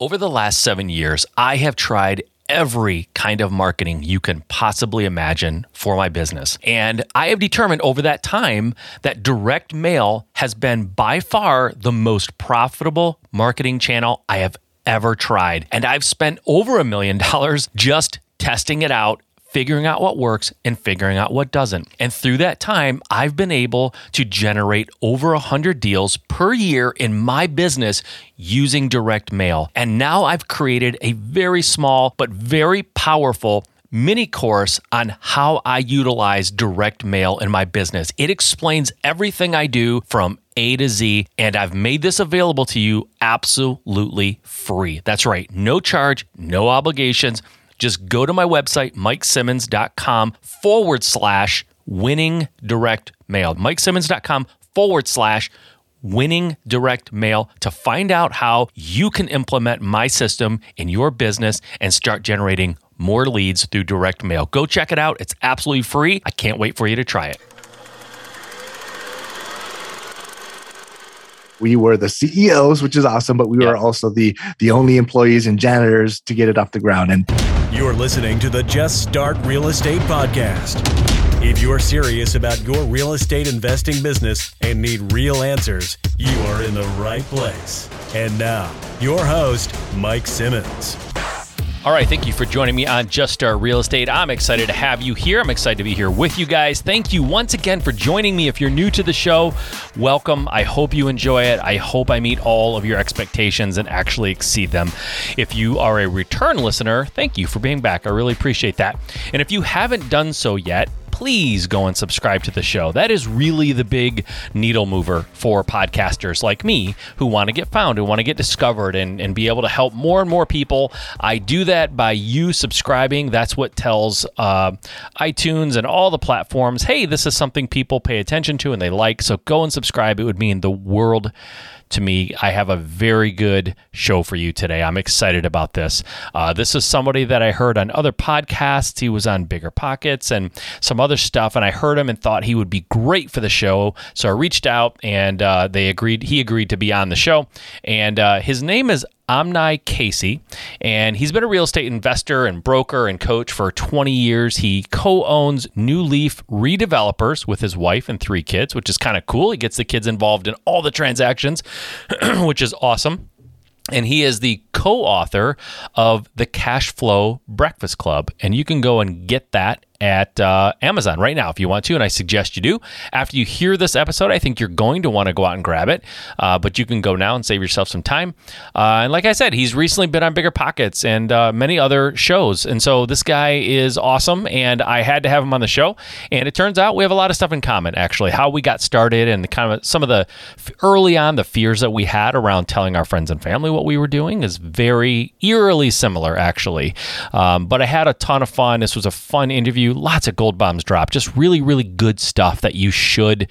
Over the last seven years, I have tried every kind of marketing you can possibly imagine for my business. And I have determined over that time that direct mail has been by far the most profitable marketing channel I have ever tried. And I've spent over a million dollars just testing it out figuring out what works and figuring out what doesn't. And through that time, I've been able to generate over 100 deals per year in my business using direct mail. And now I've created a very small but very powerful mini course on how I utilize direct mail in my business. It explains everything I do from a to Z, and I've made this available to you absolutely free. That's right, no charge, no obligations just go to my website, mikesimmons.com forward slash winning direct mail. Mikesimmons.com forward slash winning direct mail to find out how you can implement my system in your business and start generating more leads through direct mail. Go check it out. It's absolutely free. I can't wait for you to try it. we were the CEOs, which is awesome, but we were also the the only employees and janitors to get it off the ground. And you're listening to the Just Start Real Estate podcast. If you're serious about your real estate investing business and need real answers, you are in the right place. And now, your host, Mike Simmons. All right, thank you for joining me on Just Start Real Estate. I'm excited to have you here. I'm excited to be here with you guys. Thank you once again for joining me. If you're new to the show, welcome. I hope you enjoy it. I hope I meet all of your expectations and actually exceed them. If you are a return listener, thank you for being back. I really appreciate that. And if you haven't done so yet, please go and subscribe to the show. That is really the big needle mover for podcasters like me who want to get found, who want to get discovered, and, and be able to help more and more people. I do that by you subscribing. That's what tells uh, iTunes and all the platforms hey, this is something people pay attention to and they like. So go and subscribe. It would mean the world to me. I have a very good show for you today. I'm excited about this. Uh, this is somebody that I heard on other podcasts. He was on Bigger Pockets and some other stuff, and I heard him and thought he would be great for the show. So I reached out, and uh, they agreed. He agreed to be on the show, and uh, his name is Amnai Casey, and he's been a real estate investor and broker and coach for 20 years. He co owns New Leaf Redevelopers with his wife and three kids, which is kind of cool. He gets the kids involved in all the transactions, which is awesome and he is the co-author of the cash flow breakfast club and you can go and get that at uh, Amazon right now if you want to, and I suggest you do. After you hear this episode, I think you're going to want to go out and grab it, uh, but you can go now and save yourself some time. Uh, and like I said, he's recently been on Bigger Pockets and uh, many other shows, and so this guy is awesome, and I had to have him on the show. And it turns out we have a lot of stuff in common, actually, how we got started and kind of some of the early on the fears that we had around telling our friends and family what we were doing is very eerily similar, actually. Um, but I had a ton of fun. This was a fun interview Lots of gold bombs drop. Just really, really good stuff that you should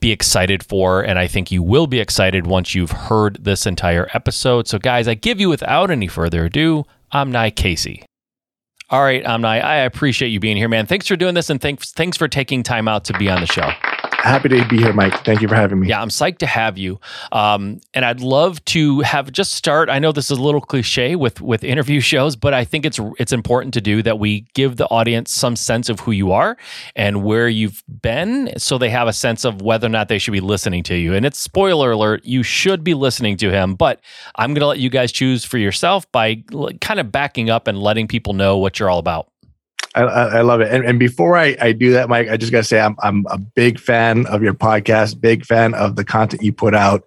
be excited for. And I think you will be excited once you've heard this entire episode. So, guys, I give you without any further ado, Amnai Casey. All right, Amnai, I appreciate you being here, man. Thanks for doing this and thanks thanks for taking time out to be on the show. Happy to be here, Mike. Thank you for having me. Yeah, I'm psyched to have you. Um, and I'd love to have just start. I know this is a little cliche with with interview shows, but I think it's it's important to do that we give the audience some sense of who you are and where you've been, so they have a sense of whether or not they should be listening to you. And it's spoiler alert: you should be listening to him. But I'm going to let you guys choose for yourself by kind of backing up and letting people know what you're all about. I, I, love it. And, and before I, I do that, Mike, I just got to say I'm, I'm a big fan of your podcast, big fan of the content you put out.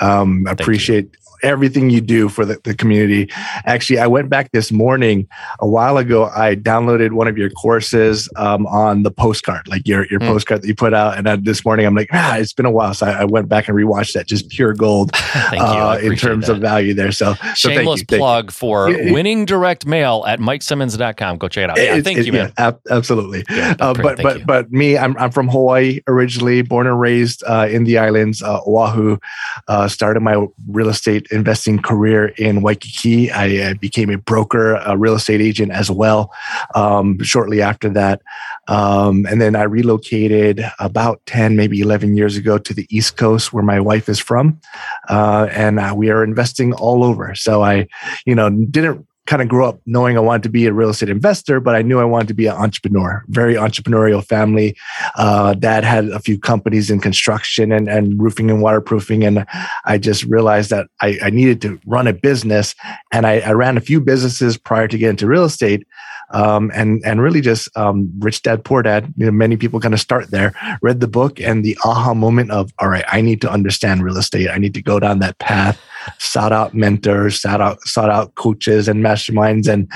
Um, appreciate everything you do for the, the community. Actually, I went back this morning a while ago. I downloaded one of your courses um, on the postcard, like your your mm. postcard that you put out. And this morning, I'm like, ah, it's been a while, so I, I went back and rewatched that. Just pure gold uh, in terms that. of value there. So, so shameless plug for winning direct mail at mikesimmons.com. Go check it out. Yeah, thank you, man. Yeah, absolutely. Yeah, uh, but but you. but me, I'm I'm from Hawaii originally, born and raised uh, in the islands, uh, Oahu. Uh, started my real estate investing career in Waikiki. I, I became a broker, a real estate agent as well. Um, shortly after that, um, and then I relocated about ten, maybe eleven years ago to the East Coast, where my wife is from, uh, and uh, we are investing all over. So I, you know, didn't kind of grew up knowing I wanted to be a real estate investor, but I knew I wanted to be an entrepreneur, very entrepreneurial family. Uh, dad had a few companies in construction and, and roofing and waterproofing. And I just realized that I, I needed to run a business. And I, I, ran a few businesses prior to getting into real estate. Um, and and really just um, rich dad poor dad you know many people kind of start there read the book and the aha moment of all right i need to understand real estate i need to go down that path sought out mentors, sought out sought out coaches and masterminds, and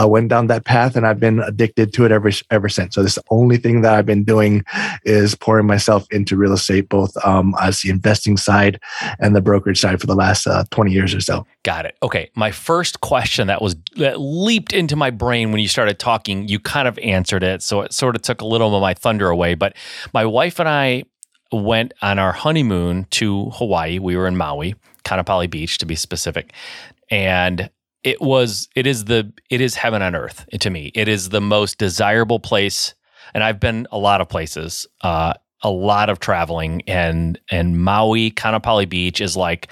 uh, went down that path. And I've been addicted to it ever ever since. So this the only thing that I've been doing is pouring myself into real estate, both um, as the investing side and the brokerage side for the last uh, twenty years or so. Got it. Okay, my first question that was that leaped into my brain when you started talking, you kind of answered it, so it sort of took a little of my thunder away. But my wife and I went on our honeymoon to Hawaii. We were in Maui, Kaanapali Beach to be specific. And it was it is the it is heaven on earth to me. It is the most desirable place and I've been a lot of places. Uh, a lot of traveling and and Maui, Kaanapali Beach is like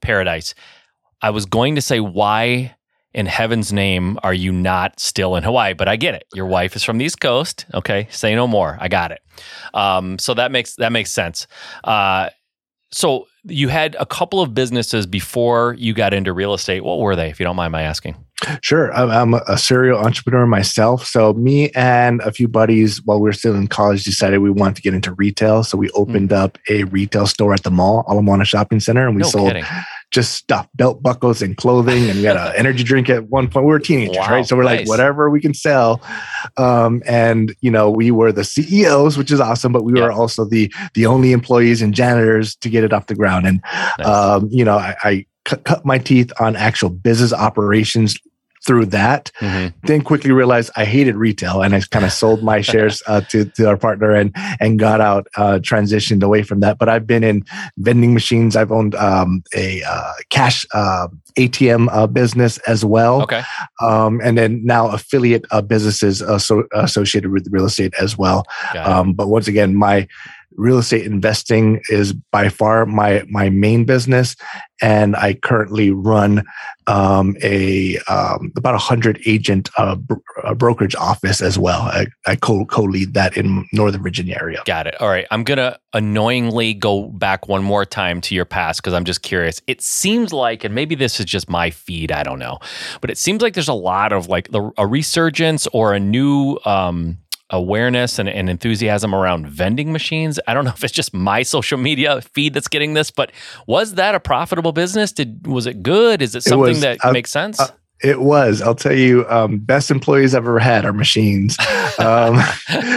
paradise. I was going to say why in heaven's name are you not still in Hawaii? But I get it. Your wife is from the East Coast. Okay, say no more. I got it. Um, so that makes that makes sense. Uh, so you had a couple of businesses before you got into real estate. What were they, if you don't mind my asking? Sure. I'm a serial entrepreneur myself. So, me and a few buddies, while we were still in college, decided we wanted to get into retail. So, we opened mm. up a retail store at the mall, Ala Moana Shopping Center, and we no sold kidding just stuff, belt buckles and clothing. And we had an energy drink at one point. We were teenagers, wow, right? So we're nice. like, whatever we can sell. Um, and you know, we were the CEOs, which is awesome, but we were also the the only employees and janitors to get it off the ground. And nice. um, you know, I, I cut my teeth on actual business operations through that. Mm-hmm. Then quickly realized I hated retail, and I kind of sold my shares uh, to to our partner and and got out, uh, transitioned away from that. But I've been in vending machines. I've owned um, a uh, cash uh, ATM uh, business as well. Okay, um, and then now affiliate uh, businesses associated with real estate as well. Um, but once again, my real estate investing is by far my my main business. And i currently run um, a um, about a hundred agent uh, br- uh, brokerage office as well. I, I co co-lead that in northern virginia area. Got it. All right. I'm gonna annoyingly go back one more time to your past because i'm just curious. It seems like and maybe this is just my feed i don't know but it seems like there's a lot of like a resurgence or a new um, awareness and, and, enthusiasm around vending machines. I don't know if it's just my social media feed that's getting this, but was that a profitable business? Did was it good? Is it something it was, that makes sense? It was. I'll tell you, um, best employees I've ever had are machines. Um,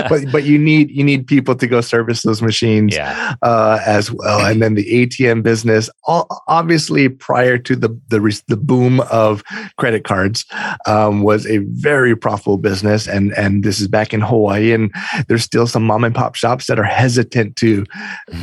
but but you need you need people to go service those machines yeah. uh, as well. And then the ATM business, all, obviously prior to the the the boom of credit cards, um, was a very profitable business. And and this is back in Hawaii, and there's still some mom and pop shops that are hesitant to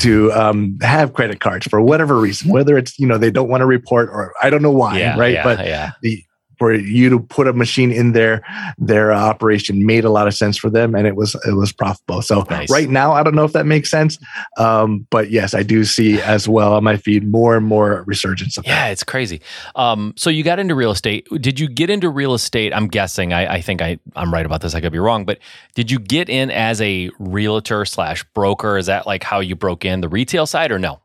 to um, have credit cards for whatever reason, whether it's you know they don't want to report or I don't know why, yeah, right? Yeah, but yeah. the for you to put a machine in there, their uh, operation made a lot of sense for them, and it was it was profitable. So nice. right now, I don't know if that makes sense, um, but yes, I do see as well on my feed more and more resurgence. yeah, that. it's crazy. Um, so you got into real estate. Did you get into real estate? I'm guessing. I, I think I I'm right about this. I could be wrong, but did you get in as a realtor slash broker? Is that like how you broke in the retail side, or no?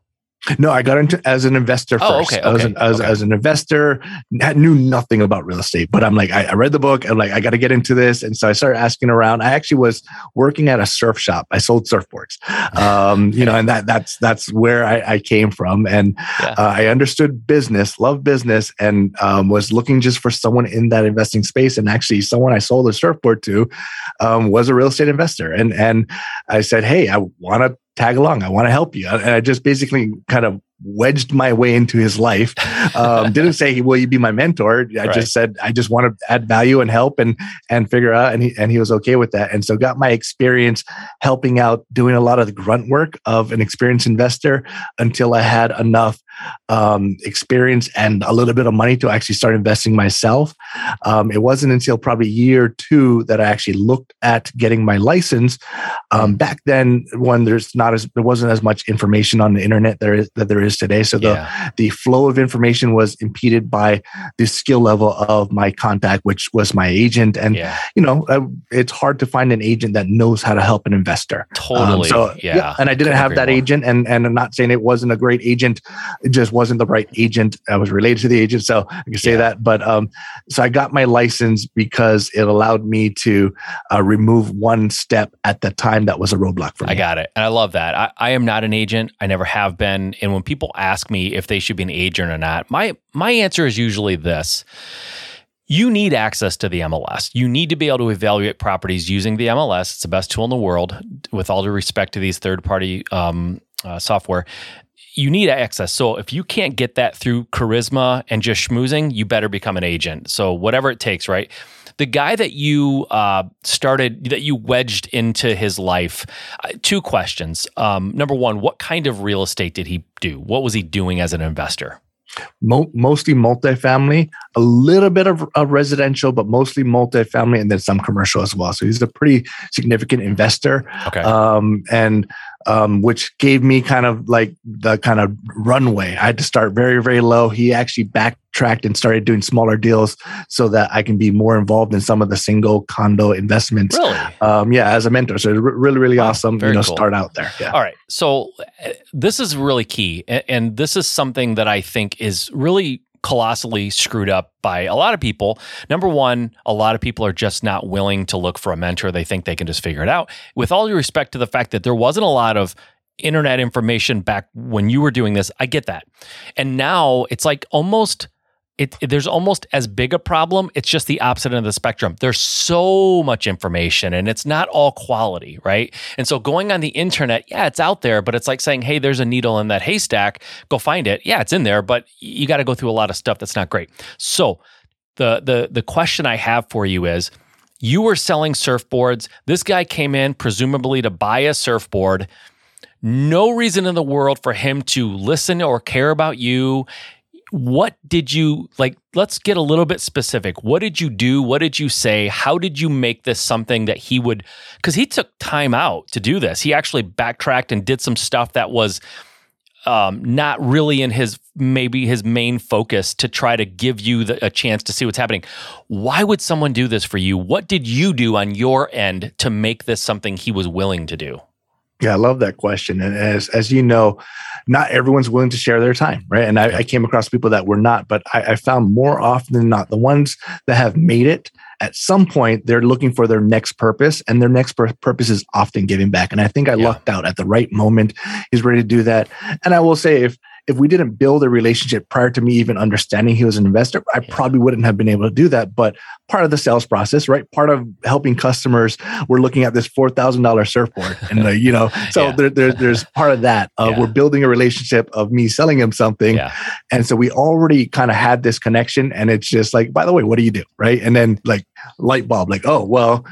No, I got into as an investor oh, first. Okay, okay, as, an, as, okay. as, an investor, knew nothing about real estate, but I'm like, I, I read the book. I'm like, I got to get into this, and so I started asking around. I actually was working at a surf shop. I sold surfboards, um, you know, and that that's that's where I, I came from, and yeah. uh, I understood business, love business, and um, was looking just for someone in that investing space. And actually, someone I sold a surfboard to um, was a real estate investor, and and I said, hey, I want to tag along. I want to help you. And I just basically kind of wedged my way into his life. Um, didn't say, "Will you be my mentor?" I right. just said, "I just want to add value and help and and figure out." And he and he was okay with that. And so got my experience helping out, doing a lot of the grunt work of an experienced investor until I had enough um, experience and a little bit of money to actually start investing myself. Um, it wasn't until probably year two that I actually looked at getting my license. Um, back then, when there's not as there wasn't as much information on the internet there is that there is today, so the yeah. the flow of information was impeded by the skill level of my contact, which was my agent. And yeah. you know, uh, it's hard to find an agent that knows how to help an investor. Totally. so yeah. yeah. and I didn't have that more. agent, and and I'm not saying it wasn't a great agent just wasn't the right agent. I was related to the agent, so I can say yeah. that. But um, so I got my license because it allowed me to uh, remove one step at the time that was a roadblock for me. I got it, and I love that. I, I am not an agent. I never have been. And when people ask me if they should be an agent or not, my my answer is usually this you need access to the MLS. You need to be able to evaluate properties using the MLS. It's the best tool in the world, with all due respect to these third party um, uh, software you need access. So if you can't get that through charisma and just schmoozing, you better become an agent. So whatever it takes, right? The guy that you uh, started, that you wedged into his life, uh, two questions. Um, number one, what kind of real estate did he do? What was he doing as an investor? Mo- mostly multifamily, a little bit of, of, residential, but mostly multifamily, and then some commercial as well. So he's a pretty significant investor. Okay. Um, and um, which gave me kind of like the kind of runway. I had to start very, very low. He actually backtracked and started doing smaller deals so that I can be more involved in some of the single condo investments. Really? Um, yeah, as a mentor. So it's really, really wow, awesome. You know, cool. start out there. Yeah. All right. So uh, this is really key, and, and this is something that I think is really colossally screwed up by a lot of people. Number one, a lot of people are just not willing to look for a mentor. They think they can just figure it out. With all due respect to the fact that there wasn't a lot of internet information back when you were doing this, I get that. And now it's like almost it, it, there's almost as big a problem. It's just the opposite end of the spectrum. There's so much information and it's not all quality, right? And so going on the internet, yeah, it's out there, but it's like saying, hey, there's a needle in that haystack. Go find it. Yeah, it's in there, but you got to go through a lot of stuff that's not great. So the the the question I have for you is you were selling surfboards. This guy came in presumably to buy a surfboard. No reason in the world for him to listen or care about you what did you like let's get a little bit specific. What did you do? What did you say? How did you make this something that he would because he took time out to do this. He actually backtracked and did some stuff that was um, not really in his maybe his main focus to try to give you the, a chance to see what's happening. Why would someone do this for you? What did you do on your end to make this something he was willing to do yeah, I love that question. And as as you know, not everyone's willing to share their time, right? And I, I came across people that were not, but I, I, found more often than not the ones that have made it. At some point, they're looking for their next purpose, and their next pur- purpose is often giving back. And I think I yeah. lucked out at the right moment. He's ready to do that. And I will say, if if we didn't build a relationship prior to me even understanding he was an investor, I probably wouldn't have been able to do that. But part of the sales process, right? Part of helping customers, we're looking at this four thousand dollar surfboard, and uh, you know, so yeah. there, there, there's part of that. Uh, yeah. We're building a relationship of me selling him something, yeah. and so we already kind of had this connection, and it's just like, by the way, what do you do, right? And then like light bulb, like, oh well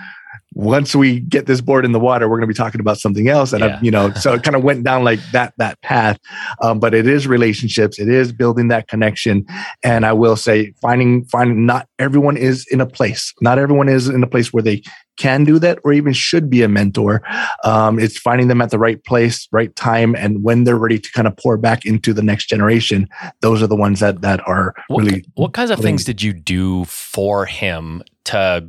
once we get this board in the water, we're going to be talking about something else. And, yeah. I, you know, so it kind of went down like that, that path. Um, but it is relationships. It is building that connection. And I will say finding, finding not everyone is in a place, not everyone is in a place where they can do that or even should be a mentor. Um, it's finding them at the right place, right time. And when they're ready to kind of pour back into the next generation, those are the ones that, that are what, really. What kinds of things did you do for him to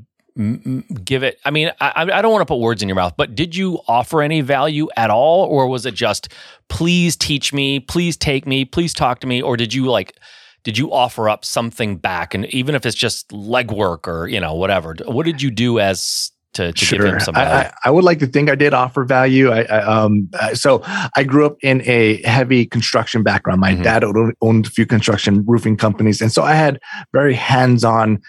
give it i mean I, I don't want to put words in your mouth but did you offer any value at all or was it just please teach me please take me please talk to me or did you like did you offer up something back and even if it's just legwork or you know whatever what did you do as to, to sure. give him some value? I, I, would like to think I did offer value. I, I um, so I grew up in a heavy construction background. My mm-hmm. dad owned, owned a few construction roofing companies, and so I had very hands-on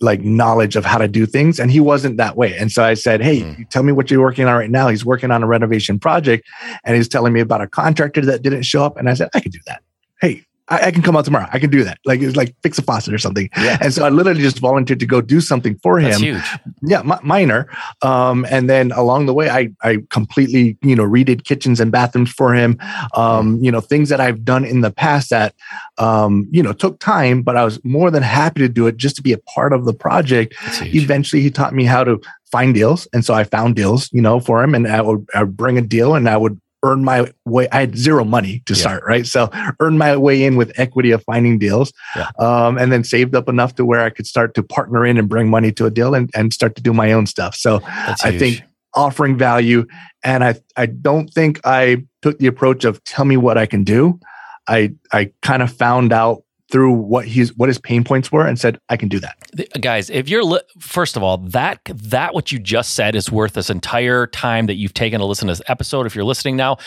like knowledge of how to do things and he wasn't that way. And so i said hey mm. tell me what you're working on right now. He's working on a renovation project and he's telling me about a contractor that didn't show up and i said i could do that. Hey, I, I, can come out tomorrow. I can do that. Like it's like fix a faucet or something. Yeah. And so I literally just volunteered to go do something for him. Huge. Yeah, m- minor. Um, and then along the way, I I completely you know redid kitchens and bathrooms for him. Um, you know things that I've done in the past that um, you know took time, but I was more than happy to do it just to be a part of the project. Eventually, he taught me how to find deals, and so I found deals, you know, for him, and I would, I would bring a deal, and I would earn my way. I had zero money to yeah. start, right? So earn my way in with equity of finding deals, yeah. um, and then saved up enough to where I could start to partner in and bring money to a deal and, and start to do my own stuff. So I think offering value, and I I don't think I took the approach of tell me what I can do. I I kind of found out through what he's what his pain points were and said I can do that. Guys, if you're li- first of all, that that what you just said is worth this entire time that you've taken to listen to this episode if you're listening now.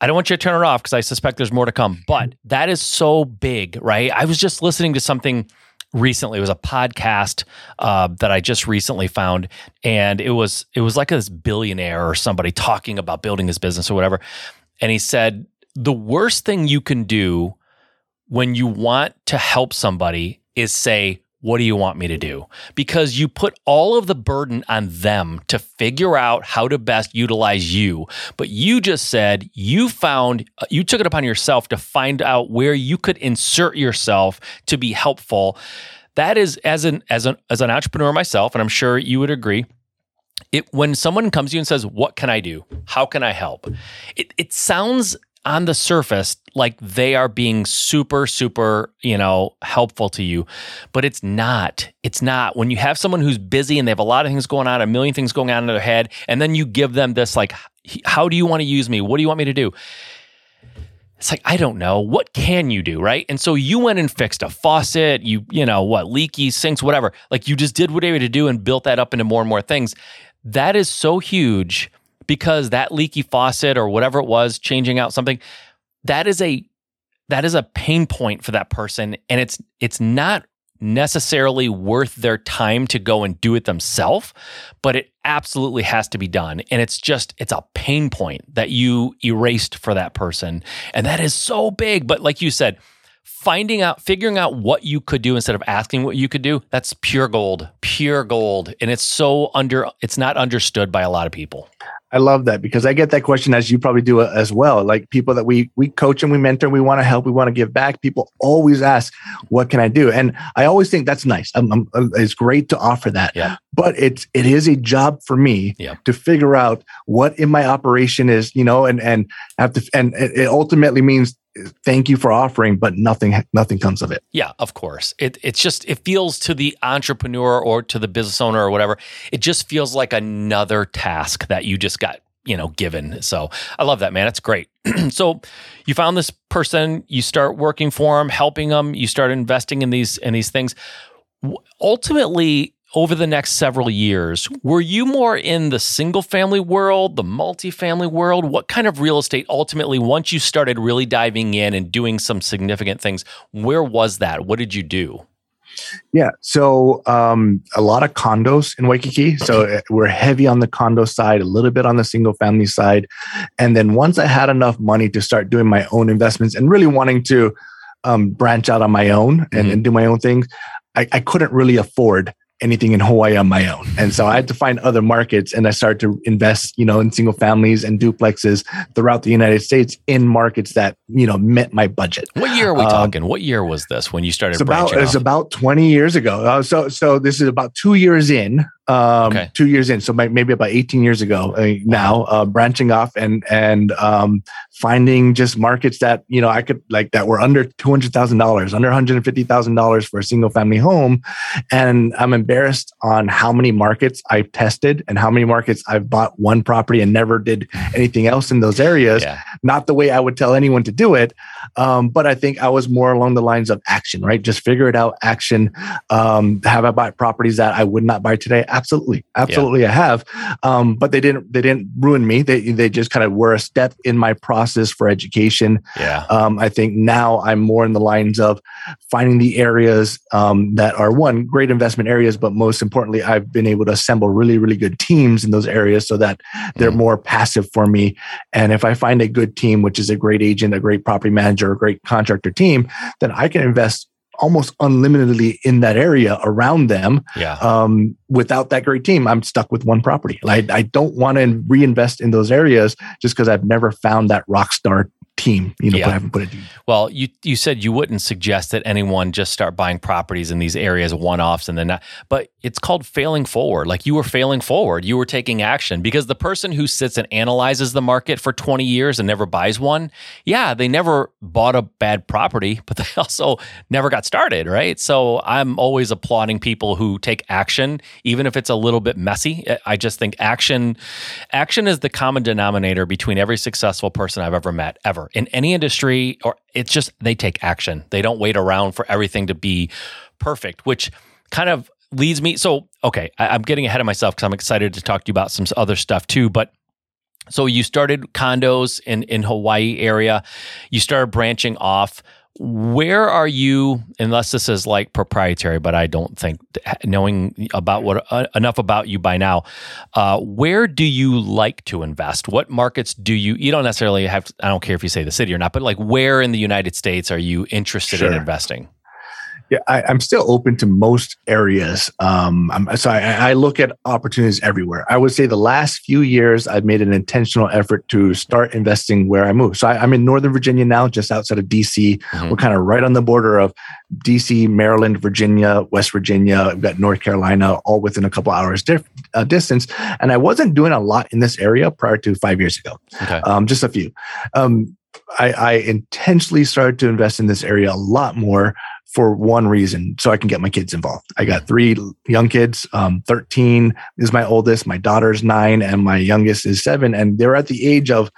I don't want you to turn it off because I suspect there's more to come. But that is so big, right? I was just listening to something recently. It was a podcast uh, that I just recently found, and it was it was like this billionaire or somebody talking about building his business or whatever. And he said the worst thing you can do when you want to help somebody is say, what do you want me to do? Because you put all of the burden on them to figure out how to best utilize you. But you just said you found, uh, you took it upon yourself to find out where you could insert yourself to be helpful. That is, as an as an as an entrepreneur myself, and I'm sure you would agree. It when someone comes to you and says, "What can I do? How can I help?" It it sounds on the surface like they are being super super you know helpful to you. But it's not it's not when you have someone who's busy and they have a lot of things going on a million things going on in their head and then you give them this like how do you want to use me? What do you want me to do? It's like i don't know. What can you do? Right? And so you went and fixed a faucet you you know what leaky sinks whatever. Like you just did whatever to do and built that up into more and more things. That is so huge because that leaky faucet or whatever it was changing out something that is a that is a pain point for that person. And it's it's not necessarily worth their time to go and do it themselves but it absolutely has to be done. And it's just it's a pain point that you erased for that person. And that is so big. But like you said finding out figuring out what you could do instead of asking what you could do that's pure gold pure gold. And it's so under it's not understood by a lot of people I love that because I get that question as you probably do as well. Like people that we we coach and we mentor, we want to help, we want to give back. People always ask, "What can I do?" And I always think that's nice. I'm, I'm, uh, it's great to offer that, yeah. but it's it is a job for me yeah. to figure out what in my operation is, you know, and and have to, and it ultimately means thank you for offering but nothing nothing comes of it. Yeah of course. It it's just it feels to the entrepreneur or to the business owner or whatever it just feels like another task that you just got you know given. So i love that man. It's great. So you found this person you start working for them helping them you start investing in these in these things. Ultimately over the next several years, were you more in the single family world, the multifamily world? What kind of real estate ultimately, once you started really diving in and doing some significant things, where was that? What did you do? Yeah, so um, a lot of condos in Waikiki. So uh, we're heavy on the condo side, a little bit on the single family side. And then once I had enough money to start doing my own investments and really wanting to um, branch out on my own and, mm-hmm. and do my own things, I, I couldn't really afford anything in Hawaii on my own. And so I had to find other markets and I started to invest, you know, in single families and duplexes throughout the United States in markets that, you know, met my budget. What year are we um, talking? What year was this when you started? It's about, it's about 20 years ago. Uh, so, so this is about two years in um, okay. two years in, so maybe about 18 years ago uh, now, uh, branching off and and um, finding just markets that you know I could like that were under two hundred thousand dollars, under one hundred fifty thousand dollars for a single family home, and I'm embarrassed on how many markets I've tested and how many markets I've bought one property and never did anything else in those areas. Yeah. Not the way I would tell anyone to do it, um, but I think I was more along the lines of action, right? Just figure it out, action. Um, have I bought properties that I would not buy today? Absolutely, absolutely, yeah. I have. Um, but they didn't they didn't ruin me. They they just kind of were a step in my process for education. Yeah. Um, I think now I'm more in the lines of finding the areas um, that are one great investment areas, but most importantly, I've been able to assemble really really good teams in those areas so that they're mm. more passive for me. And if I find a good good team, which is a great agent, a great property manager, a great contractor team, then I can invest almost unlimitedly in that area around them. Yeah. Um, without that great team, I'm stuck with one property. I don't want to reinvest in those areas just because I've never found that rock star team. You know, Yeah. but I haven't put it. Well, you you said you wouldn't suggest that anyone just start buying properties in these areas one offs and then not, but it's called failing forward. Like you were failing forward, you were taking action because the person who sits and analyzes the market for 20 years and never buys one, yeah, they never bought a bad property, but they also never got started, right? So I'm always applauding people who take action, even if it's a little bit messy. I just think action action is the common denominator between every successful person I've ever met, ever in any industry, or it's just they take action. They don't wait around for everything to be perfect, which kind of leads me. So, okay, I, I'm getting ahead of myself because I'm excited to talk to you about some other stuff too. But so you started condos in in Hawaii area, you started branching off. Where are you? Unless this is like proprietary, but I don't think knowing about what uh, enough about you by now. Uh, where do you like to invest? What markets do you? You don't necessarily have. I don't care if you say the city or not, but like where in the United States are you interested in investing? Yeah, I, I'm still open to most areas. Um, I'm, so I, I look at opportunities everywhere. I would say the last few years, I've made an intentional effort to start investing where I move. So I, I'm in Northern Virginia now, just outside of DC. Mhm. We're kind of right on the border of DC, Maryland, Virginia, West Virginia. We've got North Carolina, all within a couple hours dif- uh, distance. And I wasn't doing a lot in this area prior to five years ago Okay. um, just a few. Um, I, I intentionally started to invest in this area a lot more for one reason, so I can get my kids involved. I got three young kids. Um, Thirteen is my oldest, my daughter's nine, and my youngest is seven. And they're at the age of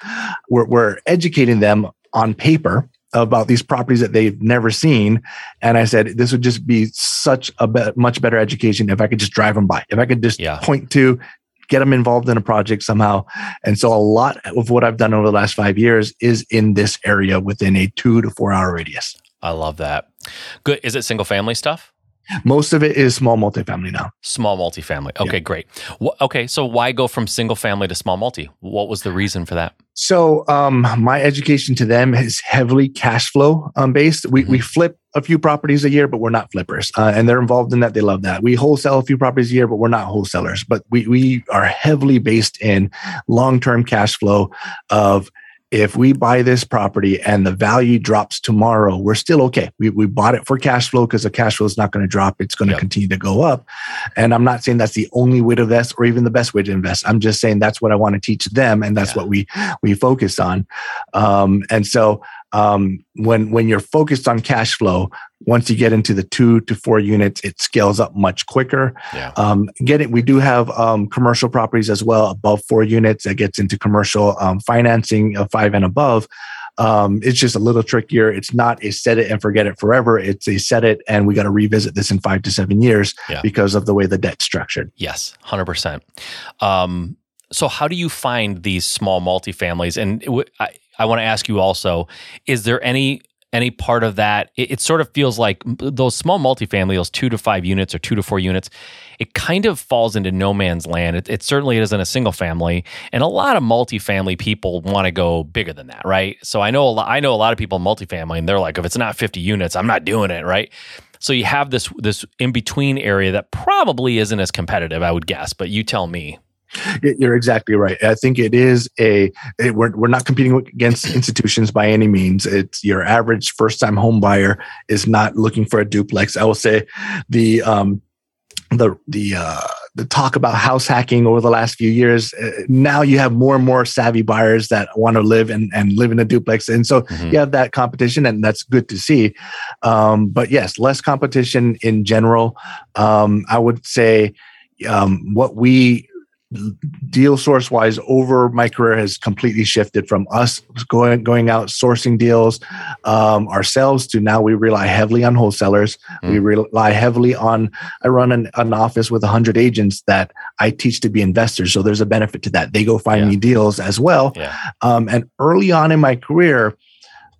we're, we're educating them on paper about these properties that they've never seen. And I said this would just be such a be- much better education if I could just drive them by, if I could just Yeah. point to get them involved in a project somehow. And so a lot of what I've done over the last five years is in this area within a two to four hour radius. I love that. Good. Is it single family stuff? Most of it is small multifamily now. Small multifamily. Okay, great. Wh- okay, so why go from single family to small multi? What was the reason for that? So um, my education to them is heavily cash flow um, based. We, we flip a few properties a year, but we're not flippers. Uh, and they're involved in that. They love that. We wholesale a few properties a year, but we're not wholesalers. But we, we are heavily based in long term cash flow of if we buy this property and the value drops tomorrow, we're still okay. We, we bought it for cash flow because the cash flow is not going to drop. It's going to Yep. continue to go up. And I'm not saying that's the only way to invest or even the best way to invest. I'm just saying that's what I want to teach them. And that's Yeah. what we, we focus on. Um, and so um, when, when you're focused on cash flow, once you get into the two to four units, it scales up much quicker. Yeah. Um, get it. We do have um, commercial properties as well above four units that gets into commercial um, financing of five and above. Um, it's just a little trickier. It's not a set it and forget it forever. It's a set it and we got to revisit this in five to seven years Yeah. because of the way the debt's structured. Yes, hundred percent. Um, so, how do you find these small multifamilies? And I, I want to ask you also: Is there any any part of that? It, it sort of feels like those small multifamily, those two to five units or two to four units. It kind of falls into no man's land. It, it certainly isn't a single family, and a lot of multifamily people want to go bigger than that, right? So I know a lot. I know a lot of people multifamily, and they're like, if it's not fifty units, I'm not doing it, right? So you have this this in between area that probably isn't as competitive, I would guess. But you tell me. You're exactly right. I think it is a it, we're we're not competing against institutions by any means. It's your average first time home buyer is not looking for a duplex. I will say the um the the uh the talk about house hacking over the last few years uh, now you have more and more savvy buyers that want to live and, and live in a duplex and so Mhm. you have that competition and that's good to see um, but yes less competition in general um, i would say um, what we deal source wise over my career has completely shifted from us going going out sourcing deals um, ourselves to now we rely heavily on wholesalers we Mm. rely heavily on i run an, an office with 100 agents that i teach to be investors so there's a benefit to that they go find Yeah. me deals as well Yeah. um, and early on in my career,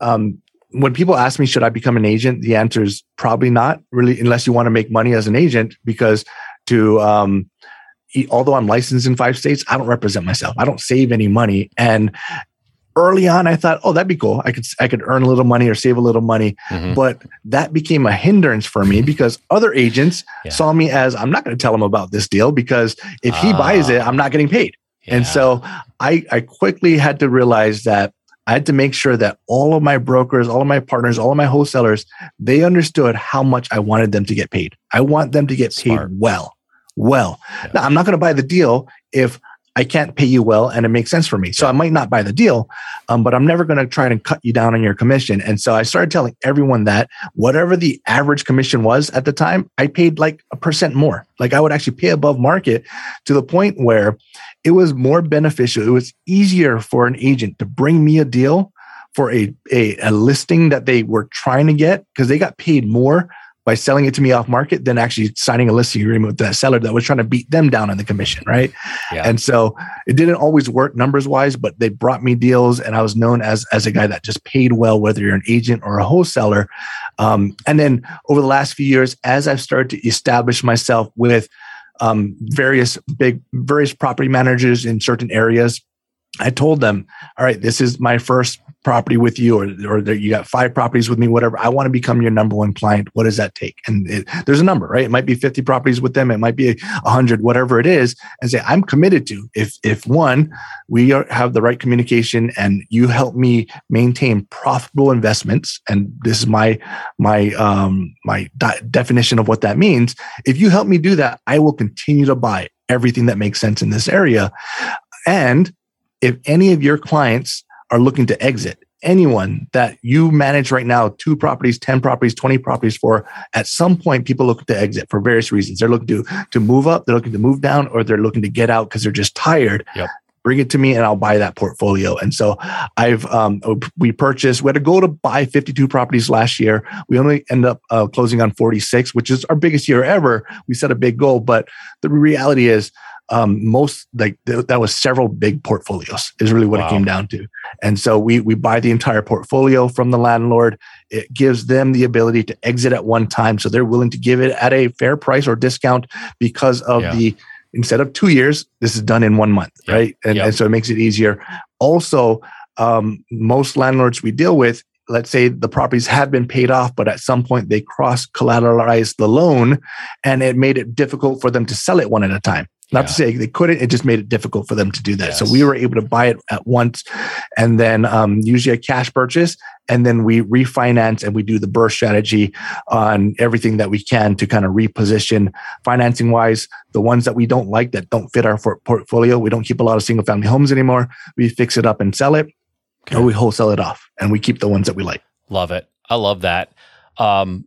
um, when people ask me, should I become an agent? The answer is probably not really, unless you want to make money as an agent, because to, um, although I'm licensed in five states, I don't represent myself. I don't save any money. And early on i thought oh that'd be cool i could i could earn a little money or save a little money mm-hmm. but that became a hindrance for me because other agents yeah. saw me as i'm not going to tell him about this deal because if he uh, buys it i'm not getting paid yeah. and so i i quickly had to realize that I had to make sure that all of my brokers, all of my partners, all of my wholesalers, they understood how much I wanted them to get paid. I want them to get Smart. paid well. Well, yeah. now I'm not going to buy the deal if I can't pay you well and it makes sense for me. So I might not buy the deal, um, but I'm never going to try and cut you down on your commission. And so I started telling everyone that whatever the average commission was at the time, I paid like a percent more. Like I would actually pay above market to the point where it was more beneficial. It was easier for an agent to bring me a deal for a, a, a listing that they were trying to get because they got paid more by selling it to me off market than actually signing a listing agreement with that seller that was trying to beat them down on the commission, right? Yeah. And so it didn't always work numbers wise, but they brought me deals, and I was known as as a guy that just paid well, whether you're an agent or a wholesaler. Um, and then over the last few years, as I've started to establish myself with um, various big various property managers in certain areas I told them, all right, this is my first property with you, or, or you got five properties with me, whatever. I want to become your number one client. What does that take? And it, there's a number, right? It might be 50 properties with them. It might be 100, whatever it is. And say, I'm committed to if, if one, we are, have the right communication and you help me maintain profitable investments. And this is my, my, um, my di- definition of what that means. If you help me do that, I will continue to buy everything that makes sense in this area. And if any of your clients are looking to exit, anyone that you manage right now, two properties, 10 properties, 20 properties for, at some point, people look to exit for various reasons. They're looking to, to move up, they're looking to move down, or they're looking to get out because they're just tired. Yep. Bring it to me and I'll buy that portfolio. And so I've, um, we purchased, we had a goal to buy 52 properties last year. We only end up uh, closing on 46, which is our biggest year ever. We set a big goal, but the reality is, um, most like th- that was several big portfolios is really what wow. it came down to. And so we we buy the entire portfolio from the landlord. It gives them the ability to exit at one time, so they're willing to give it at a fair price or discount because of yeah. the instead of two years, this is done in one month, yep. right? And, yep. and so it makes it easier. Also, um, most landlords we deal with let's say the properties have been paid off, but at some point they cross collateralized the loan and it made it difficult for them to sell it one at a time. Not yeah. to say they couldn't, it just made it difficult for them to do that. Yes. So we were able to buy it at once and then um, usually a cash purchase. And then we refinance and we do the BRRRR strategy on everything that we can to kind of reposition financing wise. The ones that we don't like that don't fit our portfolio, we don't keep a lot of single family homes anymore. We fix it up and sell it, okay. or we wholesale it off and we keep the ones that we like. Love it. I love that. Um,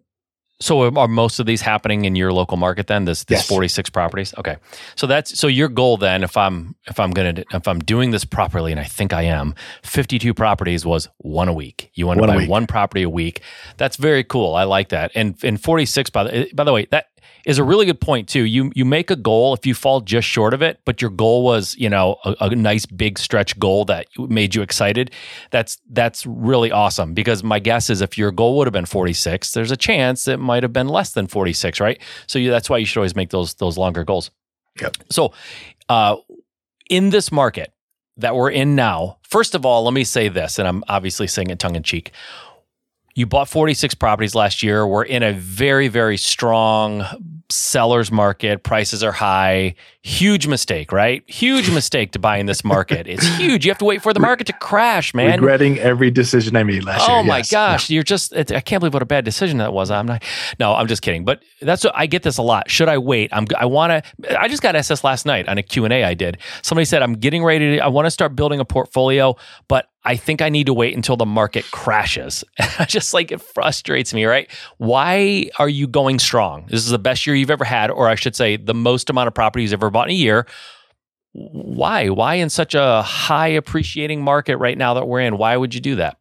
so are most of these happening in your local market then? This this yes. 46 properties? Okay. So that's so your goal then if I'm if I'm going to if I'm doing this properly and I think I am, 52 properties was one a week. You want to buy one property a week. That's very cool. I like that. And and 46 by the eh, by the way, that is a really good point too. You you make a goal if you fall just short of it, but your goal was you know a, a, nice big stretch goal that made you excited. That's that's really awesome because my guess is if your goal would have been 46, there's a chance it might have been less than 46, right? So you, that's why you should always make those those longer goals. Yep. So, uh, in this market that we're in now, first of all, let me say this, and I'm obviously saying it tongue in cheek you bought 46 properties last year. We're in a very, very strong seller's market. Prices are high. Huge mistake, right? Huge mistake to buy in this market. It's huge. You have to wait for the market to crash, man. Regretting every decision I made last oh year. Oh my yes. gosh, you're just I can't believe what a bad decision that was. I'm not No, I'm just kidding. But that's what I get this a lot. Should I wait? I'm I want to I just got SS last night on a Q&A I did. Somebody said I'm getting ready to I want to start building a portfolio, but I think I need to wait until the market crashes. just like it frustrates me, right? Why are you going strong? This is the best year you've ever had, or I should say, the most amount of properties ever bought in a year. Why? Why in such a high appreciating market right now that we're in? Why would you do that?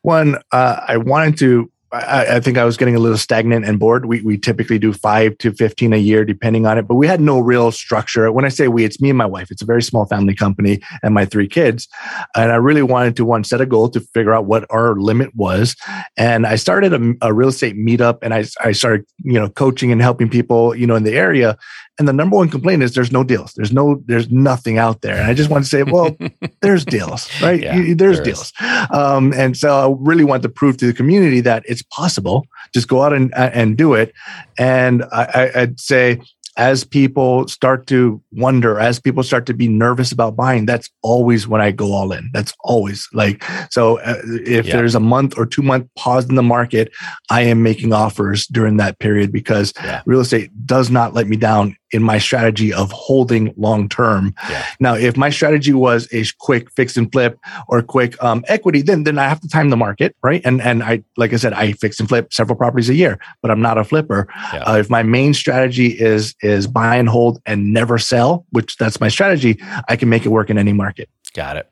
One, uh, I wanted to I, I, think I was getting a little stagnant and bored. We, we typically do five to 15 a year, depending on it, but we had no real structure. When I say we, it's me and my wife. It's a very small family company and my three kids. And I really wanted to one set a goal to figure out what our limit was. And I started a, a real estate meetup and I, I started, you know, coaching and helping people, you know, in the area. And the number one complaint is there's no deals. There's no, there's nothing out there. And I just want to say, well, there's deals, right? Yeah, You- there's there deals. Um, and so I really want to prove to the community that it's possible. Just go out and and do it. And I, I, I'd say as people start to wonder, as people start to be nervous about buying, that's always when I go all in. That's always like so. Uh, if Yeah. there's a month or two month pause in the market, I am making offers during that period because Yeah. real estate does not let me down in my strategy of holding long term. Yeah. Now, if my strategy was a quick fix and flip or quick um, equity, then then I have to time the market, right? And and I like I said, I fix and flip several properties a year, but I'm not a flipper. Yeah. Uh, if my main strategy is is buy and hold and never sell, which that's my strategy, I can make it work in any market. Got it.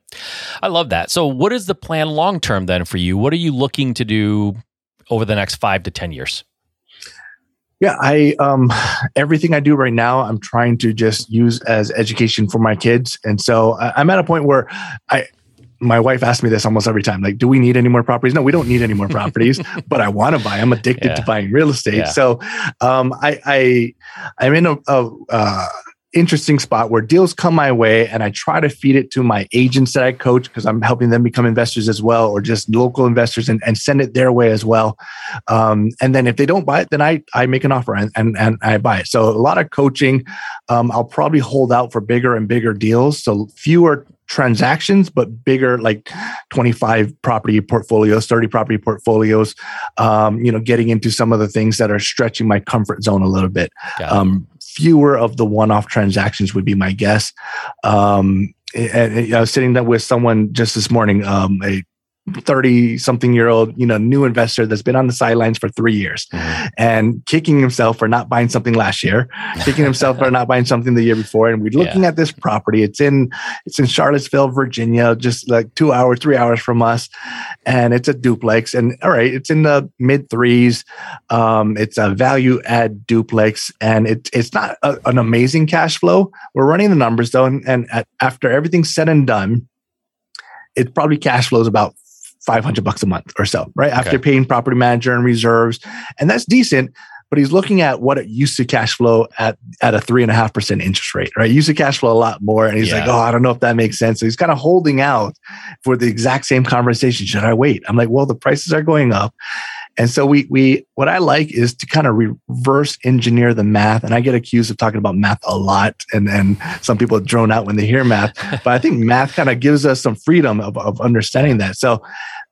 I love that. So, what is the plan long term then for you? What are you looking to do over the next five to 10 years? Yeah, I um everything I do right now, I'm trying to just use as education for my kids, and so I, I'm at a point where I. My wife asks me this almost every time. Like, do we need any more properties? No, we don't need any more properties, but I want to buy. I'm addicted to buying real estate. Yeah. So, um, I, I, I'm in a, a uh, interesting spot where deals come my way, and I try to feed it to my agents that I coach because I'm helping them become investors as well, or just local investors, and, and send it their way as well. Um, and then if they don't buy it, then I I make an offer and and, and I buy it. So a lot of coaching. Um, I'll probably hold out for bigger and bigger deals. So fewer transactions, but bigger, like 25 property portfolios, 30 property portfolios. Um, you know, getting into some of the things that are stretching my comfort zone a little bit. Um, fewer of the one-off transactions would be my guess. Um, and, and I was sitting there with someone just this morning, um, a 30 something year old, you know, new investor that's been on the sidelines for three years Mhm. and kicking himself for not buying something last year, kicking himself for not buying something the year before. And we're looking at this property. It's in it's in Charlottesville, Virginia, just like two hours, three hours from us, and it's a duplex. And all right, it's in the mid threes. Um, it's a value add duplex, and it, it's not a, an amazing cash flow. We're running the numbers though, and, and at, after everything's said and done, it probably cash flows about 500 bucks a month or so, right? After Okay. paying property manager and reserves. And that's decent. But he's looking at what it used to cash flow at, at a three and a half percent interest rate, right? It used to cash flow a lot more. And he's like, oh, I don't know if that makes sense. So he's kind of holding out for the exact same conversation. Should I wait? I'm like, well, the prices are going up. And so we we what I like is to kind of reverse engineer the math. And I get accused of talking about math a lot, and and some people drone out when they hear math. But I think math kind of gives us some freedom of, of understanding that. So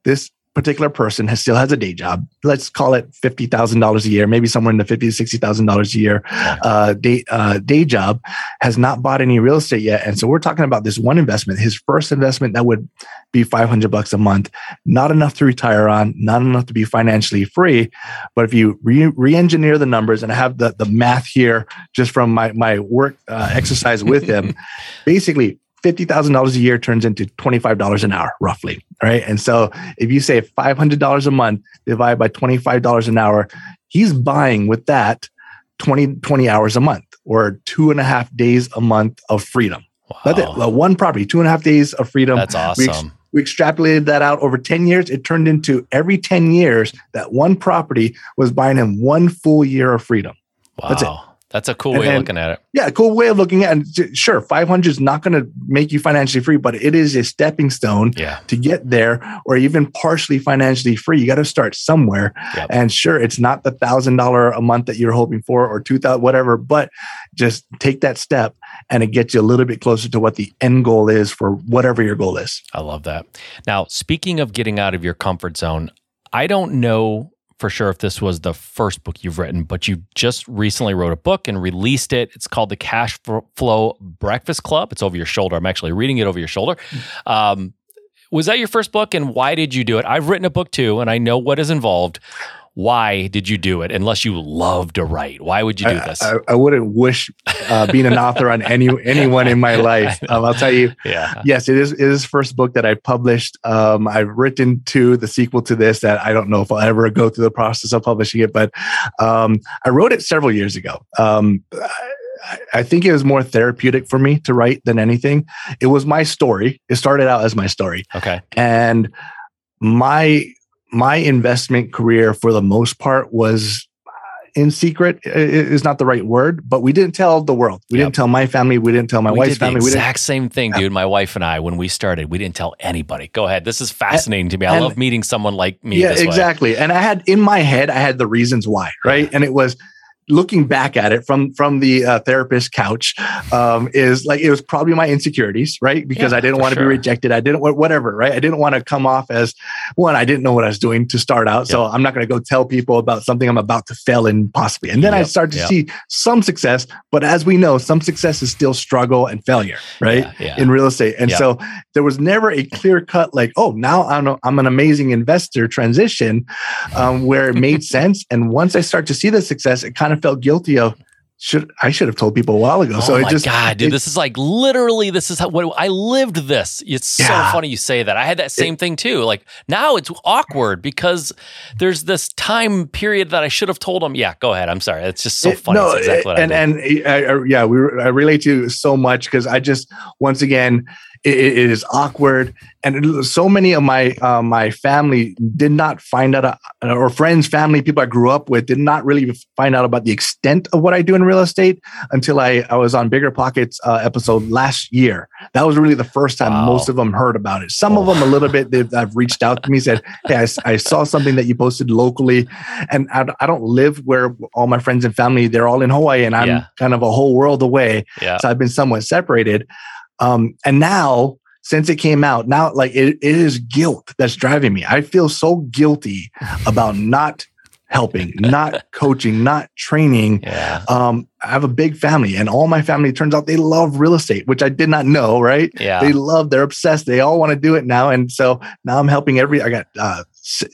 this particular person has still has a day job. Let's call it fifty thousand dollars a year, maybe somewhere in the fifty to sixty thousand dollars a year uh, day uh, day job. Has not bought any real estate yet, and so we're talking about this one investment. His first investment that would be five hundred bucks a month, not enough to retire on, not enough to be financially free. But if you re- re-engineer the numbers, and I have the the math here just from my my work uh, exercise with him, basically fifty thousand dollars a year turns into twenty five dollars an hour, roughly. Right, and so if you say five hundred dollars a month divided by twenty five dollars an hour, he's buying with that 20, 20 hours a month or two and a half days a month of freedom. That's it. Wow. Well, one property, two and a half days of freedom. That's We ex- awesome. we extrapolated that out over 10 years. It turned into every 10 years that one property was buying him one full year of freedom. Wow. that's it. That's a cool And way of looking at it. Yeah, cool way of looking at it. And Sure, 500 is not going to make you financially free, but it is a stepping stone Yeah. to get there or even partially financially free. You got to start somewhere. Yep. And sure, it's not the thousand dollar a month that you're hoping for or two thousand, whatever, but just take that step and it gets you a little bit closer to what the end goal is for whatever your goal is. I love that. Now, speaking of getting out of your comfort zone, I don't know for sure if this was the first book you've written, but you just recently wrote a book and released it. It's called The Cash Flow Breakfast Club. It's over your shoulder. I'm actually reading it over your shoulder. Um, was that your first book and why did you do it? I've written a book too and I know what is involved. Why did you do it unless you love to write? Why would you do this? I, I wouldn't wish uh, being an author on any anyone in my life. Um, I'll tell you, yeah. yes, it is. It is first book that I published. Um, I've written to the sequel to this that I don't know if I'll ever go through the process of publishing it, but um, I wrote it several years ago. Um, I, I think it was more therapeutic for me to write than anything. It was my story. It started out as my story, Okay. and my my investment career for the most part was uh, in secret is not the right word, but we didn't tell the world. We yep. didn't tell my family. We didn't tell my we wife's family. The exact same thing, dude. My wife and I, when we started, we didn't tell anybody. Go ahead. This is fascinating and, to me. I love meeting someone like me. Yeah, exactly. Way. And I had in my head, I had the reasons why, right? Yeah. And it was looking back at it from from the uh, therapist couch um, is like it was probably my insecurities right because yeah, i didn't want to sure. be rejected i didn't whatever right i didn't want to come off as one i didn't know what i was doing to start out so i'm not going to go tell people about something i'm about to fail in possibly and then yep. i start to yep. see some success but as we know some success is still struggle and failure right yeah, yeah. in real estate and so there was never a clear cut like oh now i'm, a, I'm an amazing investor transition um, where it made sense and once i start to see the success it kind of of felt guilty of should I should have told people a while ago. Oh so my just God, dude, it, this is like literally this is how what I lived this. It's yeah. so funny you say that. I had that same it, thing too. Like now it's awkward because there's this time period that I should have told them. Yeah, go ahead. I'm sorry. It's just so it, funny. No, exactly and and eh, I, I, yeah, we I relate to you so much because I just once again it, it is awkward and so many of my uh, my family did not find out uh, or friends family people i grew up with did not really find out about the extent of what i do in real estate until i, I was on BiggerPockets uh, episode last year that was really the first time wow. most of them heard about it some oh. of them a little bit they've have reached out to me said hey I, I, saw something that you posted locally and I, I, don't live where all my friends and family they're all in hawaii and i'm yeah. kind of a whole world away yeah. so i've been somewhat separated um, and now, since it came out, now like it, it is guilt that's driving me. I feel so guilty about not helping, not coaching, not training. Yeah. Um, I have a big family, and all my family turns out they love real estate, which I did not know. Right? Yeah. They love. They're obsessed. They all want to do it now, and so now I'm helping every. I got uh,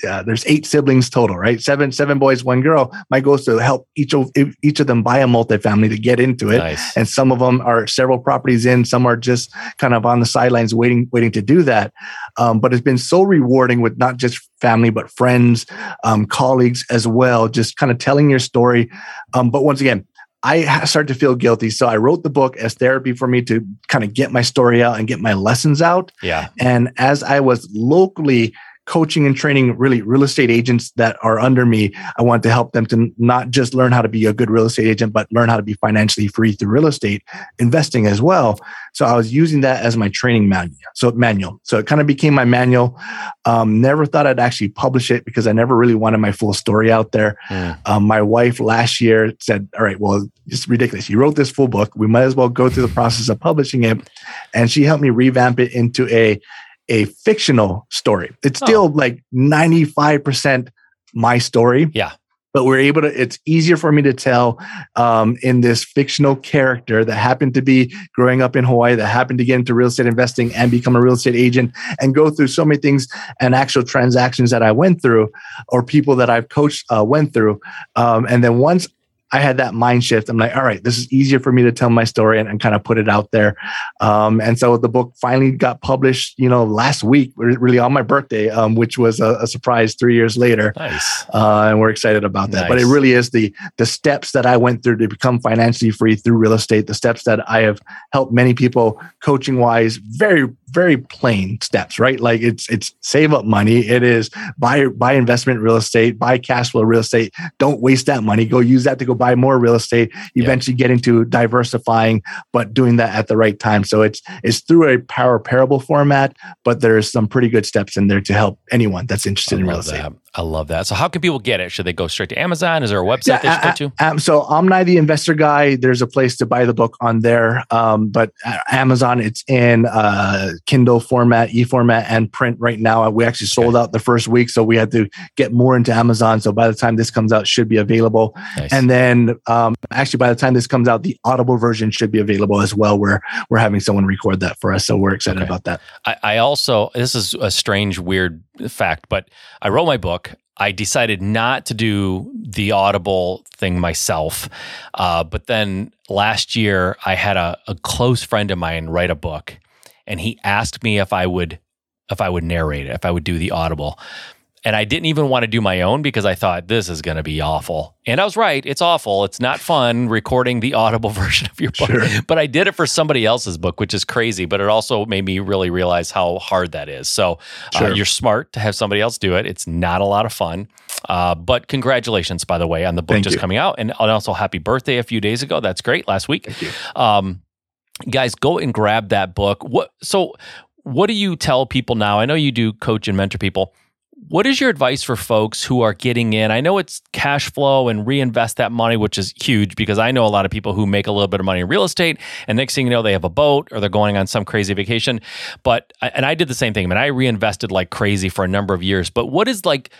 uh, there's eight siblings total, right? Seven seven boys, one girl. My goal is to help each of each of them buy a multifamily to get into it. Nice. And some of them are several properties in, some are just kind of on the sidelines waiting waiting to do that. Um, but it's been so rewarding with not just family but friends, um, colleagues as well. Just kind of telling your story. Um, but once again, I started to feel guilty. So I wrote the book as therapy for me to kind of get my story out and get my lessons out. Yeah. And as I was locally coaching and training really real estate agents that are under me. I want to help them to not just learn how to be a good real estate agent, but learn how to be financially free through real estate investing as well. So I was using that as my training manual. So manual. So it kind of became my manual. Um, never thought I'd actually publish it because I never really wanted my full story out there. Mm. Um, my wife last year said, "All right, well, it's ridiculous. You wrote this full book. We might as well go through the process of publishing it." And she helped me revamp it into a a fictional story. It's oh. still like 95% my story. Yeah. But we're able to, it's easier for me to tell um, in this fictional character that happened to be growing up in Hawaii, that happened to get into real estate investing and become a real estate agent and go through so many things and actual transactions that I went through or people that I've coached uh, went through. Um, and then once I had that mind shift. I'm like, all right, this is easier for me to tell my story and, and kind of put it out there. Um, and so the book finally got published, you know, last week, really on my birthday, um, which was a, a, surprise three years later. Nice. Uh, and we're excited about that. Nice. But it really is the the steps that I went through to become financially free through real estate, the steps that I have helped many people coaching wise, very, very plain steps, right? Like it's it's save up money. It is buy buy investment real estate, buy cash flow real estate. Don't waste that money. Go use that to go buy more real estate, eventually yeah. get into diversifying, but doing that at the right time. So it's it's through a power parable format, but there's some pretty good steps in there to help anyone that's interested I in real estate. That. I love that. So how can people get it? Should they go straight to Amazon? Is there a website yeah, they should go to? Um, so Omni the Investor Guy, there's a place to buy the book on there. Um, but Amazon, it's in uh, Kindle format, e format, and print right now. We actually sold okay. out the first week, so we had to get more into Amazon. So by the time this comes out, should be available. Nice. And then um, actually, by the time this comes out, the Audible version should be available as well. Where we're having someone record that for us, so we're excited okay. about that. I, I also this is a strange, weird fact, but I wrote my book I decided not to do the Audible thing myself. Uh, but then last year, I had a, a close friend of mine write a book, and he asked me if I would if I would narrate it, if I would do the Audible. And I didn't even want to do my own because I thought this is going to be awful. And I was right. It's awful. It's not fun recording the audible version of your book. Sure. But I did it for somebody else's book, which is crazy. But it also made me really realize how hard that is. So uh, sure. uh, you're smart to have somebody else do it. It's not a lot of fun. Uh, but congratulations, by the way, on the book Thank just you. coming out. And also happy birthday a few days ago. That's great. Last week. Um, guys, go and grab that book. What so what do you tell people now? I know you do coach and mentor people what is your advice for folks who are getting in? I know it's cash flow and reinvest that money, which is huge because I know a lot of people who make a little bit of money in real estate, and next thing you know, they have a boat or they're going on some crazy vacation. But and I did the same thing. I mean, I reinvested like crazy for a number of years. But what is like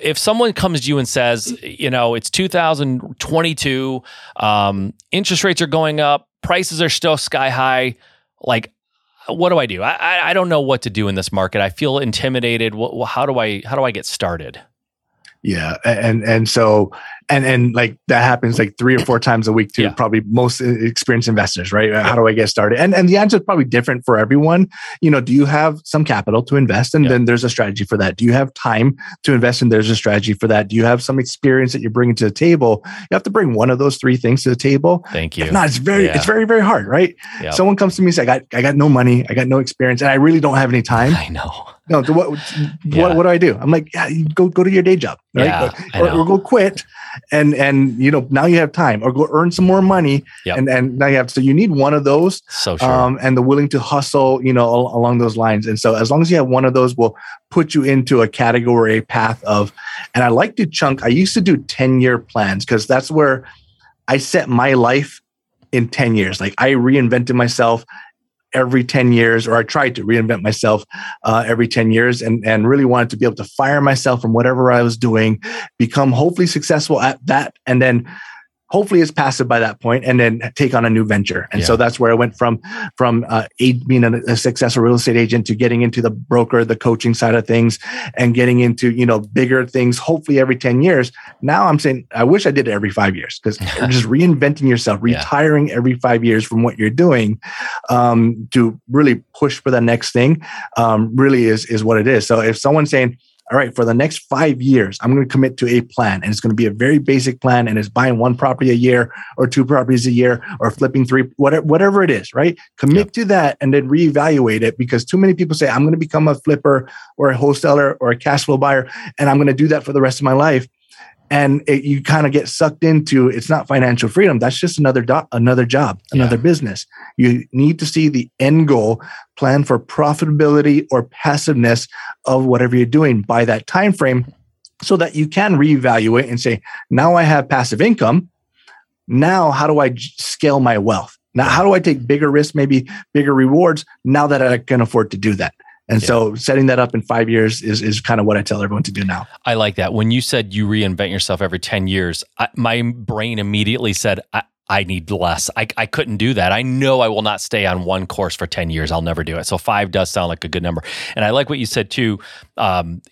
if someone comes to you and says, you know, it's 2022, um, interest rates are going up, prices are still sky high, like what do I do? I, I don't know what to do in this market. I feel intimidated. how do I how do I get started? Yeah, and and so and and like that happens like three or four times a week to yeah. probably most experienced investors right? Yeah. how do i get started? And and the answer is probably different for everyone. You know do you have some capital to invest? And yeah. then there's a strategy for that. Do you have time to invest? And there's a strategy for that. Do you have some experience that you're bringing to the table? You have to bring one of those three things to the table. Thank you. if not it's very it's very very hard right? Someone comes to me and says i got i got no money. I got no experience and i really don't have any time. I know no, what, what, what do I do? I'm like, yeah, go go to your day job, right? Yeah, or, or, go quit, and and you know now you have time, or go earn some more money, yep. and and now you have. So you need one of those, so sure. um, and the willing to hustle, you know, al- along those lines. And so as long as you have one of those, will put you into a category, a path of. And I like to chunk. I used to do ten year plans because that's where I set my life in 10 years. Like I reinvented myself every 10 years, or I tried to reinvent myself uh, every 10 years and, and really wanted to be able to fire myself from whatever I was doing, become hopefully successful at that, and then hopefully it's passive by that point and then take on a new venture and yeah. so that's where i went from from uh, being a, a, successful real estate agent to getting into the broker the coaching side of things and getting into you know bigger things hopefully every 10 years now i'm saying i wish i did it every five years because just reinventing yourself retiring yeah. every five years from what you're doing um, to really push for the next thing um, really is is what it is so if someone's saying all right, for the next five years, I'm going to commit to a plan. And it's going to be a very basic plan. And it's buying one property a year or two properties a year or flipping three, whatever, whatever it is, right? Commit yep. to that and then reevaluate it because too many people say, I'm going to become a flipper or a wholesaler or a cash flow buyer. And I'm going to do that for the rest of my life and it, you kind of get sucked into it's not financial freedom that's just another do- another job another yeah. business. You need to see the end goal plan for profitability or passiveness of whatever you're doing by that time frame so that you can reevaluate and say now i have passive income now how do i scale my wealth? Now how do i take bigger risks maybe bigger rewards now that i can afford to do that and yeah. so setting that up in five years is, is kind of what I tell everyone to do now. I like that. When you said you reinvent yourself every 10 years, I, my brain immediately said, I, I need less. I, I couldn't do that. I know I will not stay on one course for 10 years. I'll never do it. So five does sound like a good number. And I like what you said too um,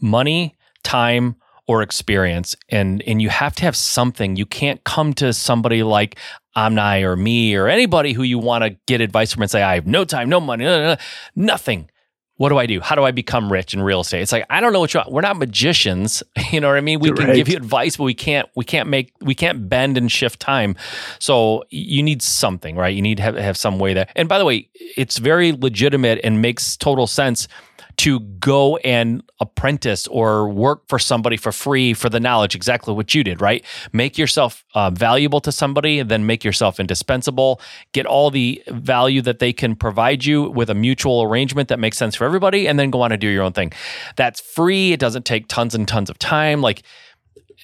money, time, or experience and and you have to have something you can't come to somebody like Omni or me or anybody who you want to get advice from and say I have no time no money nothing what do I do? How do I become rich in real estate? It's like I don't know what you we're not magicians, you know what I mean? We can give you advice, but we can't we can't make we can't bend and shift time. So you need something, right? You need to have, have some way that. And by the way, it's very legitimate and makes total sense to go and apprentice or work for somebody for free for the knowledge, exactly what you did, right? Make yourself uh, valuable to somebody, then make yourself indispensable. Get all the value that they can provide you with a mutual arrangement that makes sense for everybody, and then go on and do your own thing. That's free. It doesn't take tons and tons of time. Like,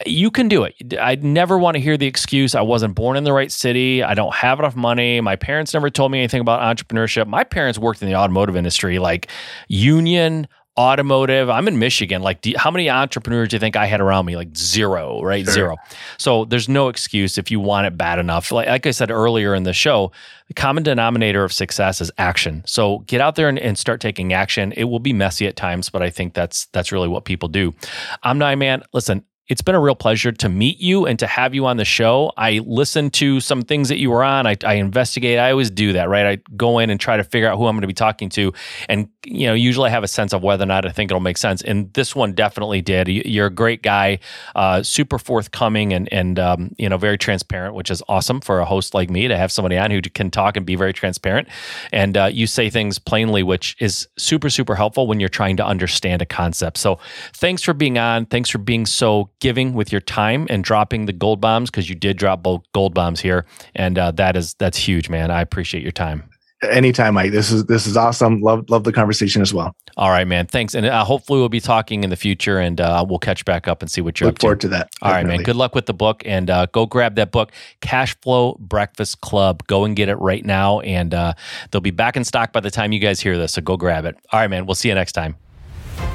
you can do it. I never want to hear the excuse I wasn't born in the right city. I don't have enough money. My parents never told me anything about entrepreneurship. My parents worked in the automotive industry, like union, automotive. I'm in Michigan. Like, you, how many entrepreneurs do you think I had around me? Like zero, right? Sure. Zero. So there's no excuse if you want it bad enough. Like, like, I said earlier in the show, the common denominator of success is action. So get out there and, and, start taking action. It will be messy at times, but I think that's that's really what people do. I'm not man. Listen, it's been a real pleasure to meet you and to have you on the show. I listened to some things that you were on. I, I investigate. I always do that, right? I go in and try to figure out who I'm going to be talking to, and you know, usually I have a sense of whether or not I think it'll make sense. And this one definitely did. You're a great guy, uh, super forthcoming, and and um, you know, very transparent, which is awesome for a host like me to have somebody on who can talk and be very transparent. And uh, you say things plainly, which is super super helpful when you're trying to understand a concept. So thanks for being on. Thanks for being so giving with your time and dropping the gold bombs because you did drop both gold bombs here, and uh, that is that's huge, man. I appreciate your time anytime mike. This is this is awesome. Love love the conversation as well. All right man. Thanks. And uh, hopefully we'll be talking in the future and uh, we'll catch back up and see what you're look up forward to, to that. All definitely. right man. Good luck with the book and uh, go grab that book cash flow breakfast club. Go and get it right now and uh, they'll be back in stock by the time you guys hear this so go grab it. All right man. We'll see you next time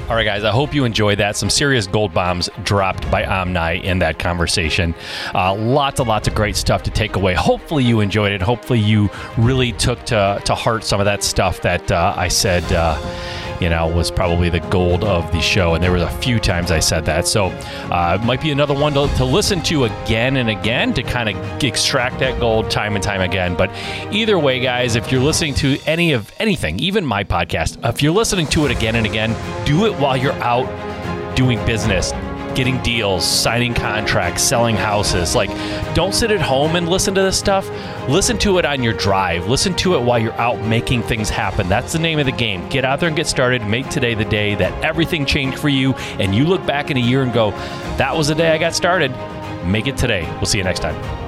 all right, guys, I hope you enjoyed that. Some serious gold bombs dropped by Omni in that conversation. Uh, lots and lots of great stuff to take away. Hopefully, you enjoyed it. Hopefully, you really took to, to heart some of that stuff that uh, I said. Uh, you know, was probably the gold of the show. And there was a few times I said that. So uh, it might be another one to, to listen to again and again to kind of extract that gold time and time again. But either way, guys, if you're listening to any of anything, even my podcast, if you're listening to it again and again, do it while you're out doing business getting deals, signing contracts, selling houses. Like, don't sit at home and listen to this stuff. Listen to it on your drive. Listen to it while you're out making things happen. That's the name of the game. Get out there and get started. Make today the day that everything changed for you. And you look back in a year and go, that was the day I got started. Make it today. We'll see you next time.